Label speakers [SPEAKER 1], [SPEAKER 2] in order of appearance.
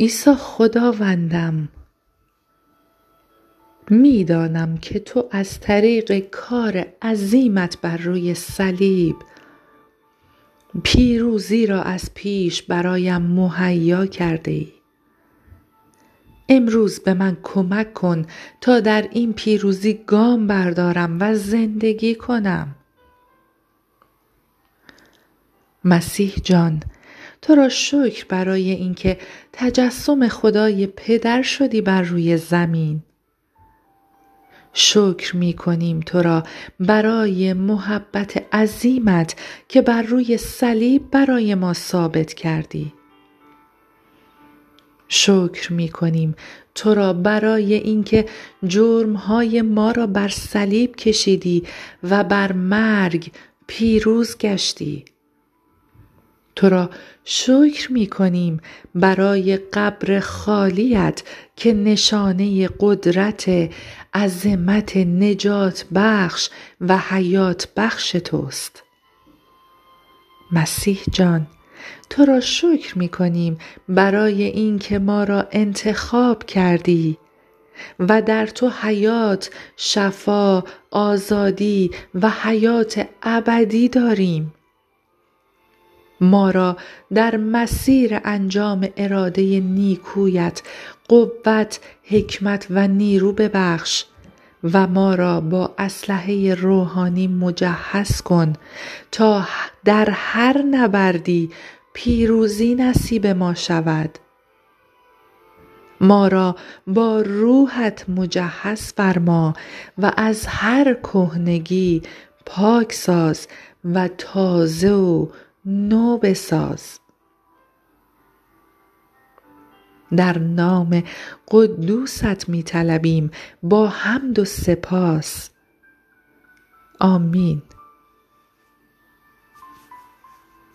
[SPEAKER 1] عیسی خداوندم می دانم که تو از طریق کار عظیمت بر روی صلیب پیروزی را از پیش برایم مهیا کرده ای. امروز به من کمک کن تا در این پیروزی گام بردارم و زندگی کنم. مسیح جان تو را شکر برای اینکه تجسم خدای پدر شدی بر روی زمین. شکر می کنیم تو را برای محبت عظیمت که بر روی صلیب برای ما ثابت کردی. شکر می کنیم تو را برای اینکه جرمهای ما را بر صلیب کشیدی و بر مرگ پیروز گشتی. تو را شکر می کنیم برای قبر خالیت که نشانه قدرت عظمت نجات بخش و حیات بخش توست. مسیح جان تو را شکر می کنیم برای اینکه ما را انتخاب کردی و در تو حیات شفا آزادی و حیات ابدی داریم. ما را در مسیر انجام اراده نیکویت قوت حکمت و نیرو ببخش و ما را با اسلحه روحانی مجهز کن تا در هر نبردی پیروزی نصیب ما شود. ما را با روحت مجهز فرما و از هر کهنگی پاک ساز و تازه و نو بساز. در نام قدوست می طلبیم با حمد و سپاس. آمین.